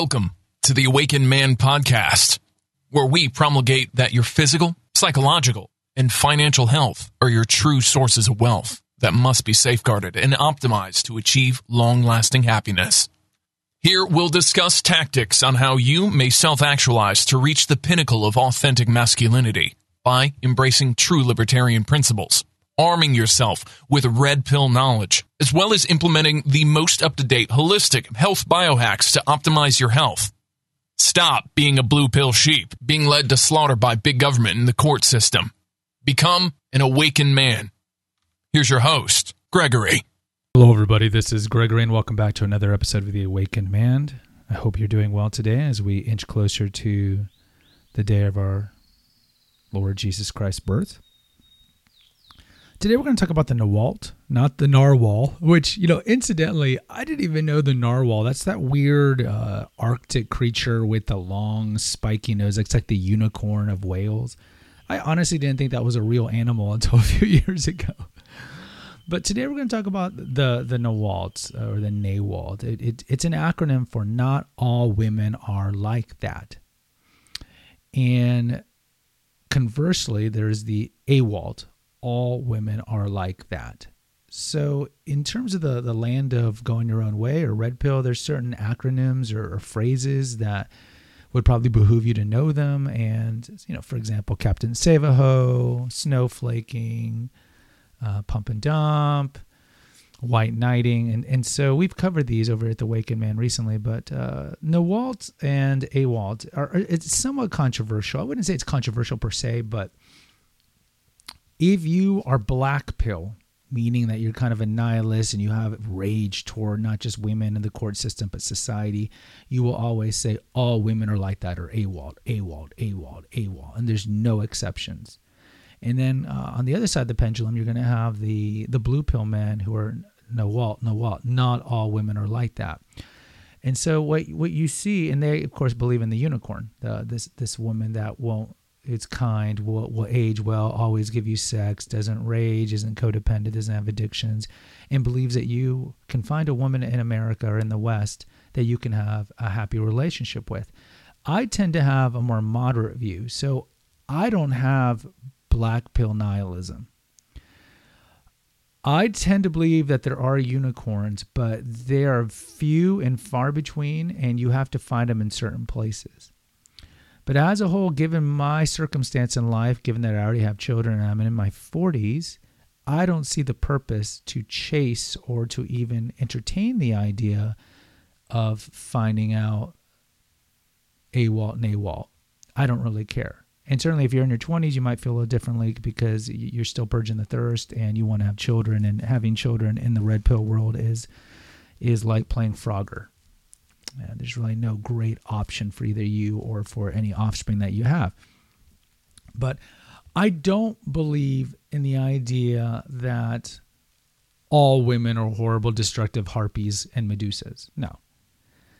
Welcome to the Awakened Man podcast, where we promulgate that your physical, psychological, and financial health are your true sources of wealth that must be safeguarded and optimized to achieve long lasting happiness. Here we'll discuss tactics on how you may self actualize to reach the pinnacle of authentic masculinity by embracing true libertarian principles, arming yourself with red pill knowledge, as well as implementing the most up to date holistic health biohacks to optimize your health. Stop being a blue pill sheep, being led to slaughter by big government and the court system. Become an awakened man. Here's your host, Gregory. Hello, everybody. This is Gregory, and welcome back to another episode of The Awakened Man. I hope you're doing well today as we inch closer to the day of our Lord Jesus Christ's birth. Today, we're going to talk about the Nawalt, not the narwhal, which, you know, incidentally, I didn't even know the narwhal. That's that weird uh, Arctic creature with the long, spiky nose. It's like the unicorn of whales. I honestly didn't think that was a real animal until a few years ago. But today we're going to talk about the the NAWALT uh, or the NAWALT. It, it, it's an acronym for Not All Women Are Like That. And conversely, there's the AWALT. All women are like that. So, in terms of the, the land of going your own way or red pill, there's certain acronyms or, or phrases that would probably behoove you to know them. And, you know, for example, Captain Savaho, snowflaking, uh, pump and dump, white knighting, and and so we've covered these over at the Waken Man recently. But uh, Nawalt and Awalt are it's somewhat controversial. I wouldn't say it's controversial per se, but if you are black pill, meaning that you're kind of a nihilist and you have rage toward not just women in the court system but society, you will always say all women are like that or AWALT, AWALT, AWALT, AWALT, and there's no exceptions. And then uh, on the other side of the pendulum, you're going to have the the blue pill men who are NAWALT, no Walt. Not all women are like that. And so what what you see, and they of course believe in the unicorn, the, this this woman that won't, it's kind, will will age well, always give you sex, doesn't rage, isn't codependent, doesn't have addictions, and believes that you can find a woman in America or in the West that you can have a happy relationship with. I tend to have a more moderate view, so I don't have black pill nihilism. I tend to believe that there are unicorns, but they are few and far between, and you have to find them in certain places. But as a whole, given my circumstance in life, given that I already have children and I'm in my 40s, I don't see the purpose to chase or to even entertain the idea of finding out AWOL and AWOL. I don't really care. And certainly, if you're in your 20s, you might feel a little differently because you're still purging the thirst and you want to have children. And having children in the red pill world is is like playing Frogger. There's really no great option for either you or for any offspring that you have. But I don't believe in the idea that all women are horrible, destructive harpies and medusas. No.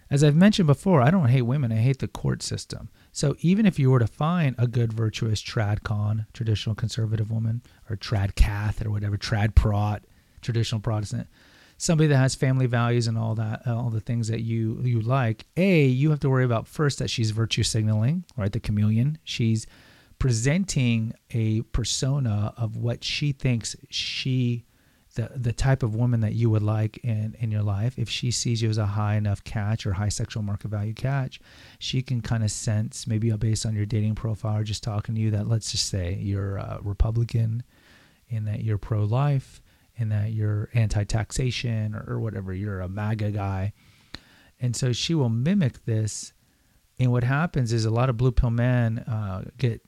As I've mentioned before, I don't hate women, I hate the court system. So even if you were to find a good, virtuous tradcon, traditional conservative woman, or trad cath, or whatever, trad prot, traditional Protestant, somebody that has family values and all that, uh, all the things that you you like, a you have to worry about first that she's virtue signaling, right? The chameleon. She's presenting a persona of what she thinks she the the type of woman that you would like in in your life if she sees you as a high enough catch or high sexual market value catch she can kind of sense maybe based on your dating profile or just talking to you that let's just say you're a republican and that you're pro-life and that you're anti-taxation or, or whatever you're a maga guy and so she will mimic this and what happens is a lot of blue pill men uh, get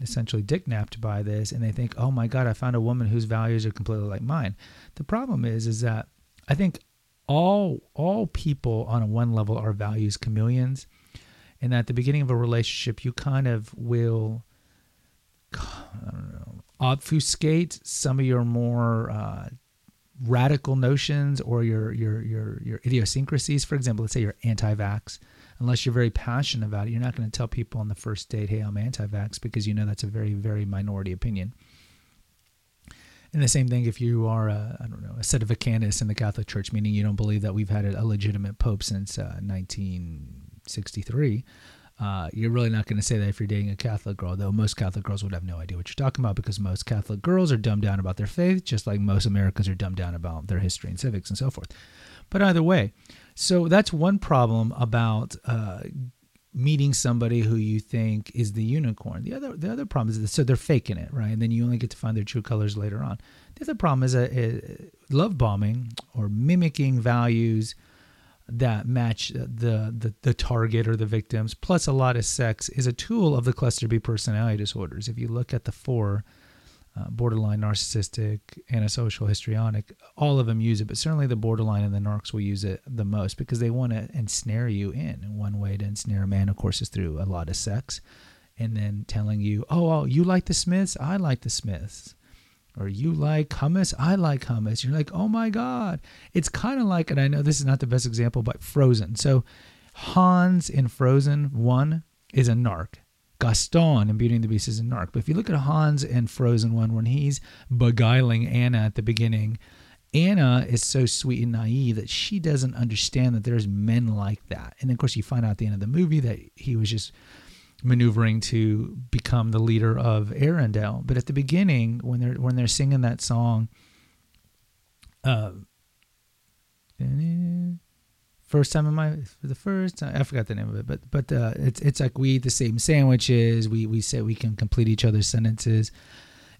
essentially dick napped by this and they think, oh my God, I found a woman whose values are completely like mine. The problem is, is that I think all all people on a one level are values chameleons. And at the beginning of a relationship, you kind of will I don't know, obfuscate some of your more uh, radical notions or your your your your idiosyncrasies. For example, let's say you're anti-vax unless you're very passionate about it, you're not going to tell people on the first date, hey, I'm anti vax, because you know that's a very, very minority opinion. And the same thing if you are, a, I don't know, a sedevacantist in the Catholic Church, meaning you don't believe that we've had a legitimate pope since uh, 19 63. Uh, you're really not going to say that if you're dating a Catholic girl, though most Catholic girls would have no idea what you're talking about because most Catholic girls are dumbed down about their faith, just like most Americans are dumbed down about their history and civics and so forth. But either way, so that's one problem about uh, meeting somebody who you think is the unicorn. The other the other problem is that, so they're faking it, right? And then you only get to find their true colors later on. The other problem is a, a love bombing or mimicking values that match the, the the target or the victims plus a lot of sex is a tool of the cluster B personality disorders. If you look at the four uh, borderline narcissistic, antisocial, histrionic, all of them use it, but certainly the borderline and the narcs will use it the most because they want to ensnare you in. And one way to ensnare a man, of course, is through a lot of sex and then telling you, oh, oh you like the Smiths? I like the Smiths. Or you like hummus? I like hummus. You're like, oh my God. It's kind of like, and I know this is not the best example, but Frozen. So Hans in Frozen 1 is a narc. Gaston in Beauty and the Beast is a narc. But if you look at Hans in Frozen 1, when he's beguiling Anna at the beginning, Anna is so sweet and naive that she doesn't understand that there's men like that. And of course, you find out at the end of the movie that he was just maneuvering to become the leader of Arendelle. But at the beginning, when they're when they're singing that song, uh, first time in my for the first time I forgot the name of it, but but uh, it's it's like we eat the same sandwiches. We we say we can complete each other's sentences,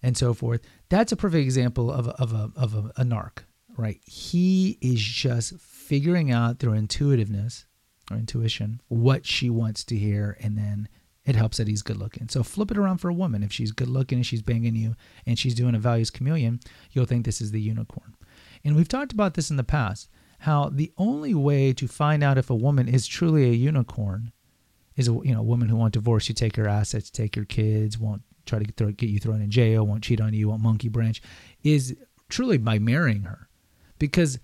and so forth. That's a perfect example of a, of a of a, a narc, right? He is just figuring out through intuitiveness or intuition what she wants to hear, and then it helps that he's good looking. So flip it around for a woman. If she's good looking and she's banging you and she's doing a values chameleon, you'll think this is the unicorn. And we've talked about this in the past how the only way to find out if a woman is truly a unicorn is a you know a woman who won't divorce you, take your assets, take your kids, won't try to get, throw, get you thrown in jail, won't cheat on you, won't monkey branch, is truly by marrying her, because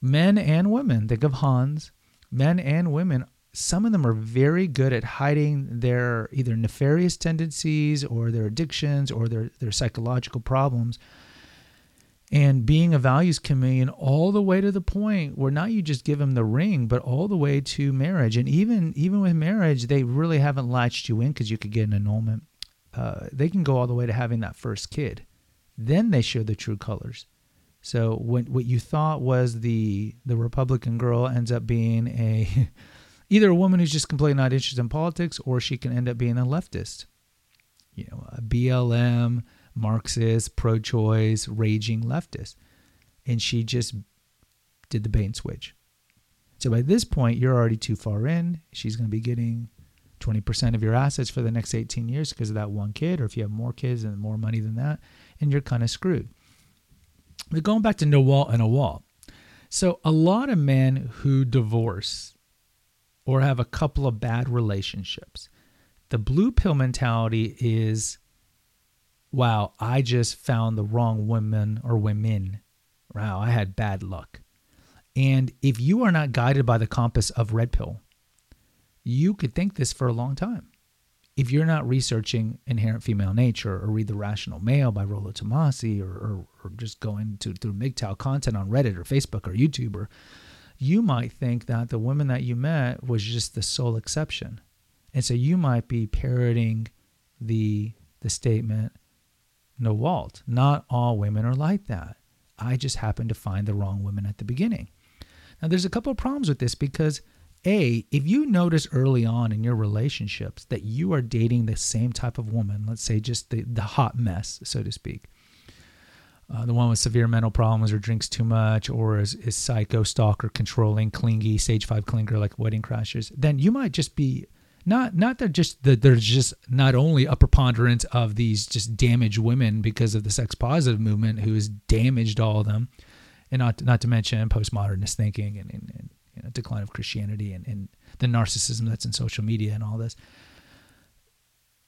men and women think of Hans, men and women. Some of them are very good at hiding their either nefarious tendencies or their addictions or their, their psychological problems. And being a values chameleon all the way to the point where not you just give them the ring but all the way to marriage. And even even with marriage they really haven't latched you in because you could get an annulment. Uh, they can go all the way to having that first kid. Then they show the true colors. So when what you thought was the the republican girl ends up being a either a woman who's just completely not interested in politics or she can end up being a leftist you know a blm Marxist, pro choice, raging leftist. And she just did the bait and switch. So by this point, you're already too far in. She's going to be getting 20% of your assets for the next 18 years because of that one kid, or if you have more kids and more money than that, and you're kind of screwed. But going back to no wall and a wall. So a lot of men who divorce or have a couple of bad relationships, the blue pill mentality is wow, I just found the wrong woman or women. Wow, I had bad luck. And if you are not guided by the compass of red pill, you could think this for a long time. If you're not researching inherent female nature or read The Rational Male by Rollo Tomasi or, or, or just going to through MGTOW content on Reddit or Facebook or YouTube, or, you might think that the woman that you met was just the sole exception. And so you might be parroting the the statement, NAWALT, not all women are like that. I just happened to find the wrong women at the beginning. Now, there's a couple of problems with this because, A, if you notice early on in your relationships that you are dating the same type of woman, let's say just the, the hot mess, so to speak, uh, the one with severe mental problems or drinks too much or is, is psycho, stalker, controlling, clingy, stage five clinger like wedding crashers, then you might just be not not that just that there's just not only a preponderance of these just damaged women because of the sex positive movement who has damaged all of them, and not not to mention postmodernist thinking and, and, and you know, decline of Christianity and, and the narcissism that's in social media and all this.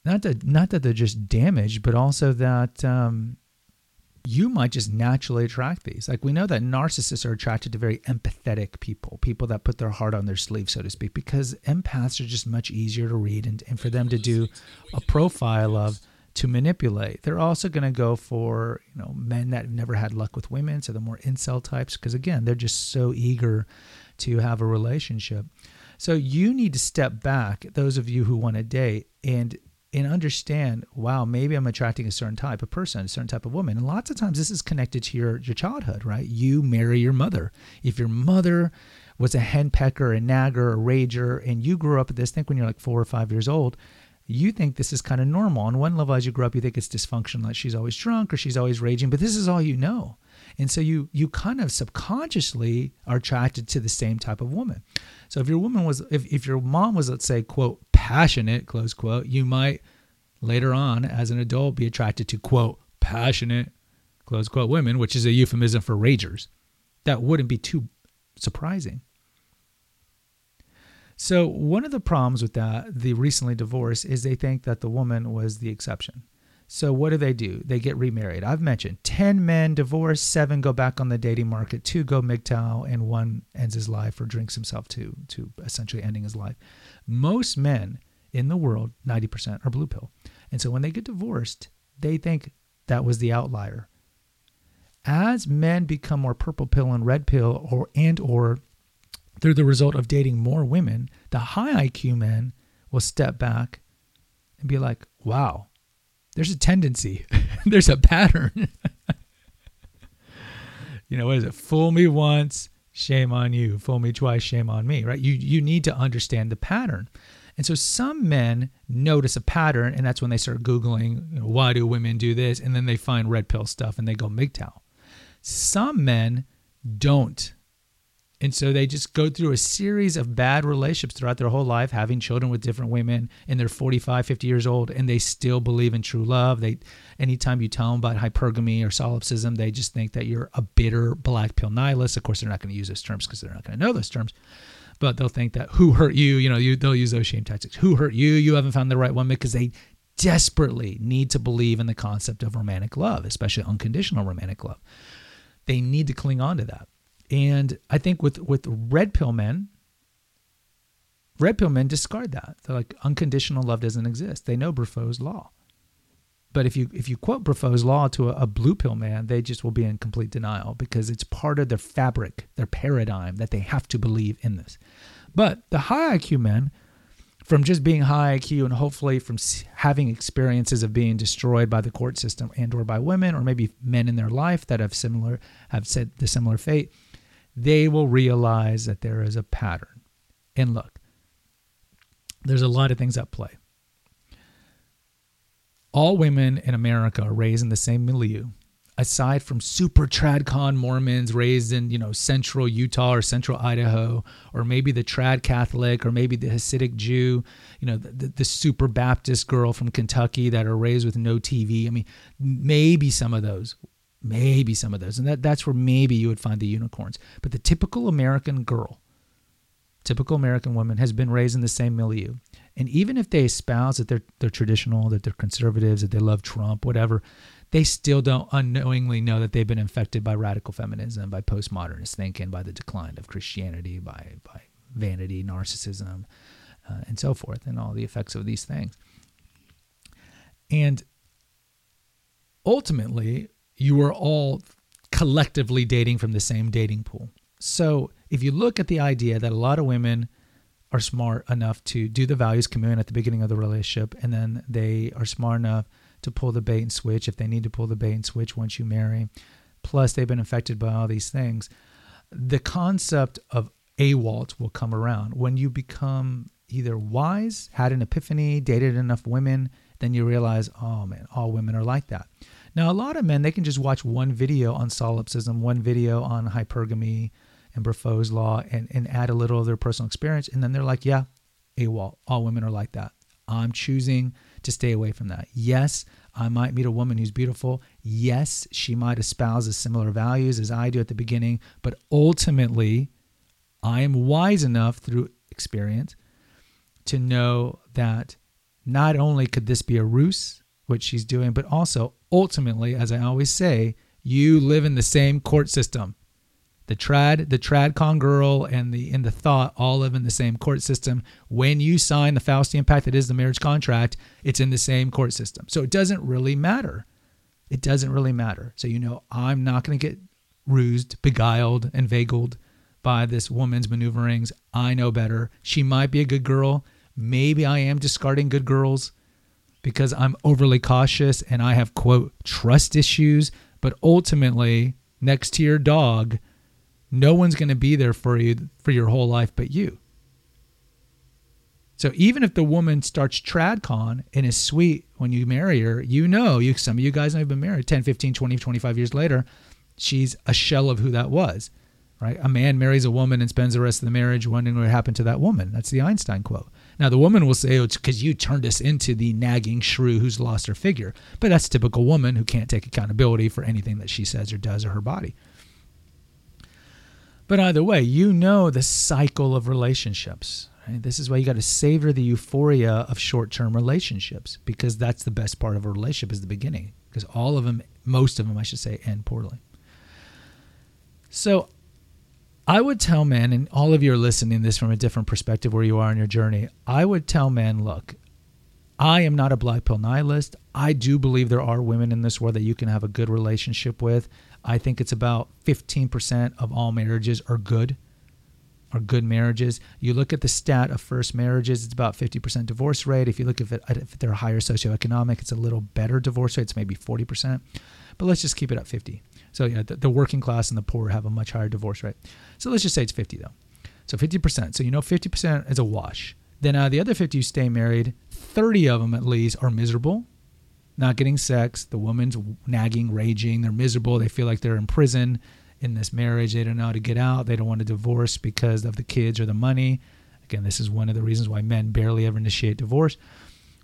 Not that not that they're just damaged, but also that um, you might just naturally attract these. Like we know that narcissists are attracted to very empathetic people, people that put their heart on their sleeve, so to speak, because empaths are just much easier to read and, and for them to do a profile of to manipulate. They're also going to go for, you know, men that have never had luck with women, so the more incel types, because again, they're just so eager to have a relationship. So you need to step back, those of you who want to date, and and understand, wow, maybe I'm attracting a certain type of person, a certain type of woman. And lots of times this is connected to your your childhood, right? You marry your mother. If your mother was a henpecker, a nagger, a rager, and you grew up at this, think when you're like four or five years old, you think this is kind of normal. On one level, as you grow up, you think it's dysfunctional, like she's always drunk or she's always raging, but this is all you know. And so you you kind of subconsciously are attracted to the same type of woman. So if your woman was if, if your mom was let's say quote passionate close quote, you might later on as an adult be attracted to quote passionate close quote women, which is a euphemism for ragers. That wouldn't be too surprising. So one of the problems with that, the recently divorced, is they think that the woman was the exception. So what do they do? They get remarried. I've mentioned 10 men divorce, 7 go back on the dating market, 2 go MGTOW, and 1 ends his life or drinks himself to to essentially ending his life. Most men in the world, 90% are blue pill. And so when they get divorced, they think that was the outlier. As men become more purple pill and red pill or and or through the result of dating more women, the high IQ men will step back and be like, wow, there's a tendency, there's a pattern. you know, what is it? Fool me once, shame on you. Fool me twice, shame on me, right? You, you need to understand the pattern. And so some men notice a pattern, and that's when they start Googling, you know, why do women do this? And then they find red pill stuff and they go MGTOW. Some men don't and so they just go through a series of bad relationships throughout their whole life, having children with different women, and they're 45, 50 years old, and they still believe in true love. They, anytime you tell them about hypergamy or solipsism, they just think that you're a bitter black pill nihilist. Of course, they're not going to use those terms because they're not going to know those terms. But they'll think that who hurt you, you know, you, they'll use those shame tactics. Who hurt you? You haven't found the right one because they desperately need to believe in the concept of romantic love, especially unconditional romantic love. They need to cling on to that. And I think with with red pill men, red pill men discard that. They're like unconditional love doesn't exist. They know Briffault's law. But if you if you quote Briffault's law to a, a, blue pill man, they just will be in complete denial because it's part of their fabric, their paradigm that they have to believe in this. But the high IQ men, from just being high IQ and hopefully from having experiences of being destroyed by the court system and or by women or maybe men in their life that have similar have said the similar fate, they will realize that there is a pattern. And look, there's a lot of things at play. All women in America are raised in the same milieu, aside from super tradcon Mormons raised in, you know, central Utah or central Idaho, or maybe the trad Catholic, or maybe the Hasidic Jew, you know, the, the super Baptist girl from Kentucky that are raised with no TV. I mean, maybe some of those maybe some of those. And that, that's where maybe you would find the unicorns. But the typical american girl typical american woman has been raised in the same milieu. And even if they espouse that they're, they're traditional that they're conservatives that they love trump whatever they still don't unknowingly know that they've been infected by radical feminism by postmodernist thinking by the decline of christianity by, by vanity narcissism uh, and so forth and all the effects of these things. And ultimately you are all collectively dating from the same dating pool. So if you look at the idea that a lot of women are smart enough to do the values commitment at the beginning of the relationship, and then they are smart enough to pull the bait and switch if they need to pull the bait and switch once you marry, plus they've been affected by all these things, the concept of AWALT will come around. When you become either wise, had an epiphany, dated enough women, then you realize, oh man, all women are like that. Now, a lot of men, they can just watch one video on solipsism, one video on hypergamy and Briffault's law, and, and add a little of their personal experience. And then they're like, yeah, AWALT, all women are like that. I'm choosing to stay away from that. Yes, I might meet a woman who's beautiful. Yes, she might espouse similar values as I do at the beginning. But ultimately, I am wise enough through experience to know that not only could this be a ruse, what she's doing, but also ultimately, as I always say, you live in the same court system. The trad, the tradcon girl, and the in the thought all live in the same court system. When you sign the Faustian pact that is the marriage contract, it's in the same court system. So it doesn't really matter. It doesn't really matter. So you know, I'm not going to get rused, beguiled, and vagled by this woman's maneuverings. I know better. She might be a good girl. Maybe I am discarding good girls because I'm overly cautious and I have, quote, trust issues. But ultimately, next to your dog, no one's going to be there for you for your whole life but you. So even if the woman starts tradcon and is sweet when you marry her, you know, you some of you guys may have been married 10, 15, 20, 25 years later, she's a shell of who that was. Right? A man marries a woman and spends the rest of the marriage wondering what happened to that woman. That's the Einstein quote. Now, the woman will say, oh, it's because you turned us into the nagging shrew who's lost her figure. But that's a typical woman who can't take accountability for anything that she says or does or her body. But either way, you know the cycle of relationships. Right? This is why you got to savor the euphoria of short-term relationships because that's the best part of a relationship is the beginning. Because all of them, most of them, I should say, end poorly. So I would tell men, and all of you are listening this from a different perspective where you are on your journey. I would tell men, look, I am not a black pill nihilist. I do believe there are women in this world that you can have a good relationship with. I think it's about 15% of all marriages are good, are good marriages. You look at the stat of first marriages, it's about 50% divorce rate. If you look at it, if they're higher socioeconomic, it's a little better divorce rate. It's maybe 40%. But let's just keep it at 50. So yeah, the, the working class and the poor have a much higher divorce rate. So let's just say it's 50 though. So 50%. So you know 50% is a wash. Then uh, the other 50 stay married. 30 of them at least are miserable, not getting sex. The woman's nagging, raging. They're miserable. They feel like they're in prison in this marriage. They don't know how to get out. They don't want to divorce because of the kids or the money. Again, this is one of the reasons why men barely ever initiate divorce.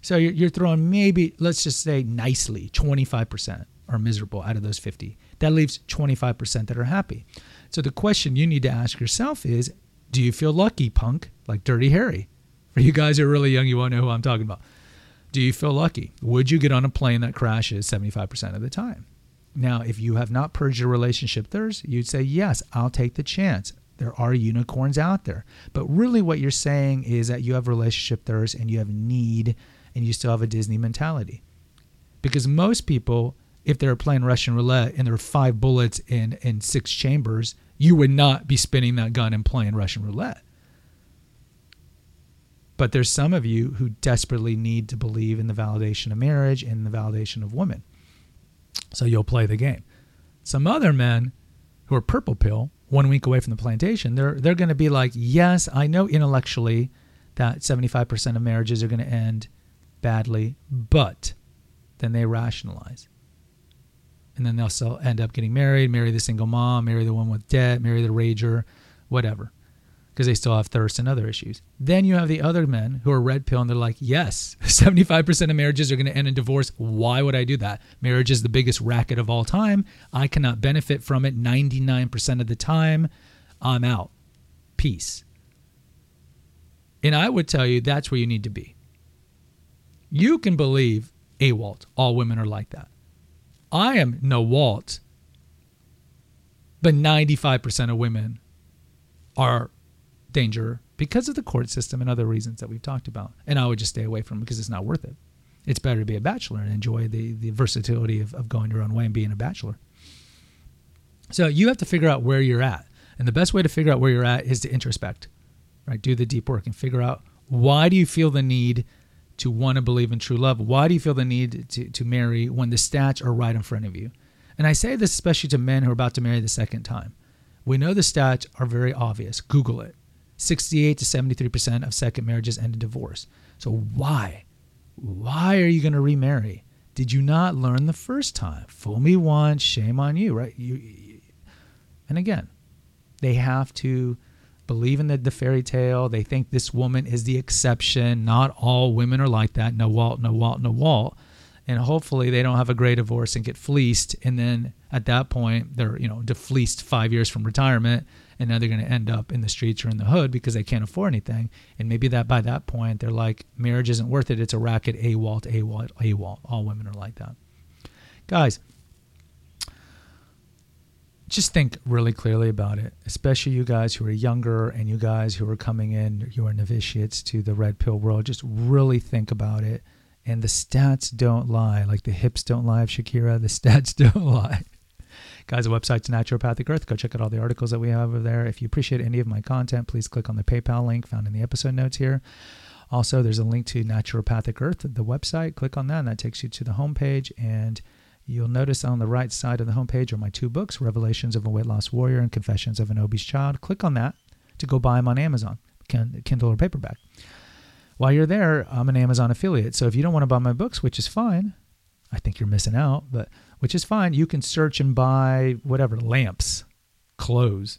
So you're, you're throwing maybe, let's just say nicely, 25% are miserable out of those 50. That leaves 25% that are happy. So the question you need to ask yourself is do you feel lucky, punk? Like Dirty Harry. For you guys who are really young, you won't know who I'm talking about. Do you feel lucky? Would you get on a plane that crashes 75% of the time? Now, if you have not purged your relationship thirst, you'd say, yes, I'll take the chance. There are unicorns out there. But really, what you're saying is that you have relationship thirst and you have need and you still have a Disney mentality. Because most people if they were playing Russian roulette and there were five bullets in, in six chambers, you would not be spinning that gun and playing Russian roulette. But there's some of you who desperately need to believe in the validation of marriage and the validation of women. So you'll play the game. Some other men who are purple pill, one week away from the plantation, they're they're going to be like, "Yes, I know intellectually that 75% of marriages are going to end badly, but then they rationalize and then they'll still end up getting married, marry the single mom, marry the one with debt, marry the rager, whatever, because they still have thirst and other issues. Then you have the other men who are red pill and they're like, yes, 75% of marriages are going to end in divorce. Why would I do that? Marriage is the biggest racket of all time. I cannot benefit from it 99% of the time. I'm out. Peace. And I would tell you that's where you need to be. You can believe AWALT, all women are like that. I am NAWALT, but 95% of women are danger because of the court system and other reasons that we've talked about. And I would just stay away from because it's not worth it. It's better to be a bachelor and enjoy the, the versatility of, of going your own way and being a bachelor. So you have to figure out where you're at. And the best way to figure out where you're at is to introspect, right? Do the deep work and figure out why do you feel the need to want to believe in true love? Why do you feel the need to, to marry when the stats are right in front of you? And I say this especially to men who are about to marry the second time. We know the stats are very obvious. Google it. 68 to 73% of second marriages end in divorce. So why? Why are you going to remarry? Did you not learn the first time? Fool me once, shame on you, right? You, and again, they have to believe in the, the fairy tale. They think this woman is the exception. Not all women are like that. NAWALT, no Walt, NAWALT. And hopefully they don't have a great divorce and get fleeced. And then at that point, they're, you know, defleeced five years from retirement. And now they're going to end up in the streets or in the hood because they can't afford anything. And maybe that by that point, they're like, marriage isn't worth it. It's a racket, AWALT, a Walt, AWALT. All women are like that. Guys, just think really clearly about it, especially you guys who are younger and you guys who are coming in, you are novitiates to the red pill world. Just really think about it. And the stats don't lie. Like the hips don't lie of Shakira, the stats don't lie. Guys, the website's Naturopathic Earth. Go check out all the articles that we have over there. If you appreciate any of my content, please click on the PayPal link found in the episode notes here. Also, there's a link to Naturopathic Earth, the website. Click on that, and that takes you to the homepage. And you'll notice on the right side of the homepage are my two books Revelations of a Weight Loss Warrior and Confessions of an Obese Child. Click on that to go buy them on Amazon, Kindle or paperback. While you're there, I'm an Amazon affiliate. So if you don't want to buy my books, which is fine, I think you're missing out, but which is fine, you can search and buy whatever lamps, clothes,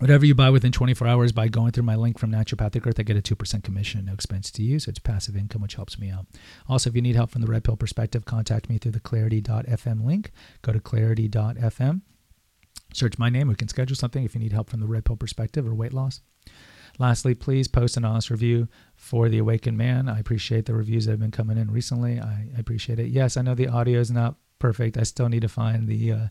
whatever you buy within 24 hours by going through my link from Naturopathic Earth. I get a 2% commission, no expense to you. So it's passive income, which helps me out. Also, if you need help from the red pill perspective, contact me through the clarity.fm link. Go to clarity.fm. Search my name. We can schedule something if you need help from the red pill perspective or weight loss. Lastly, please post an honest review for The Awakened Man. I appreciate the reviews that have been coming in recently. I, appreciate it. Yes, I know the audio is not perfect. I still need to find the uh,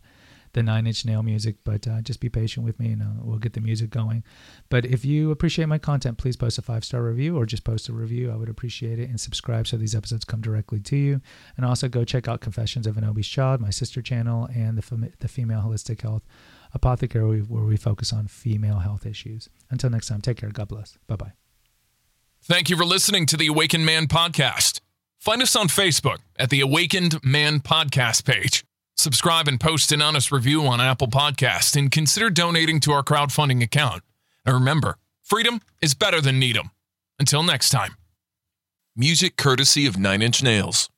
the Nine Inch Nail music, but uh, just be patient with me and uh, we'll get the music going. But if you appreciate my content, please post a five star review or just post a review. I would appreciate it and subscribe so these episodes come directly to you. And also go check out Confessions of an Obese Child, my sister channel, and the, fem- the Female Holistic Health Apothecary, where we focus on female health issues. Until next time, take care. God bless. Bye bye. Thank you for listening to the Awakened Man podcast. Find us on Facebook at the Awakened Man podcast page. Subscribe and post an honest review on Apple Podcast and consider donating to our crowdfunding account. And remember, freedom is better than need'em. Until next time. Music courtesy of Nine Inch Nails.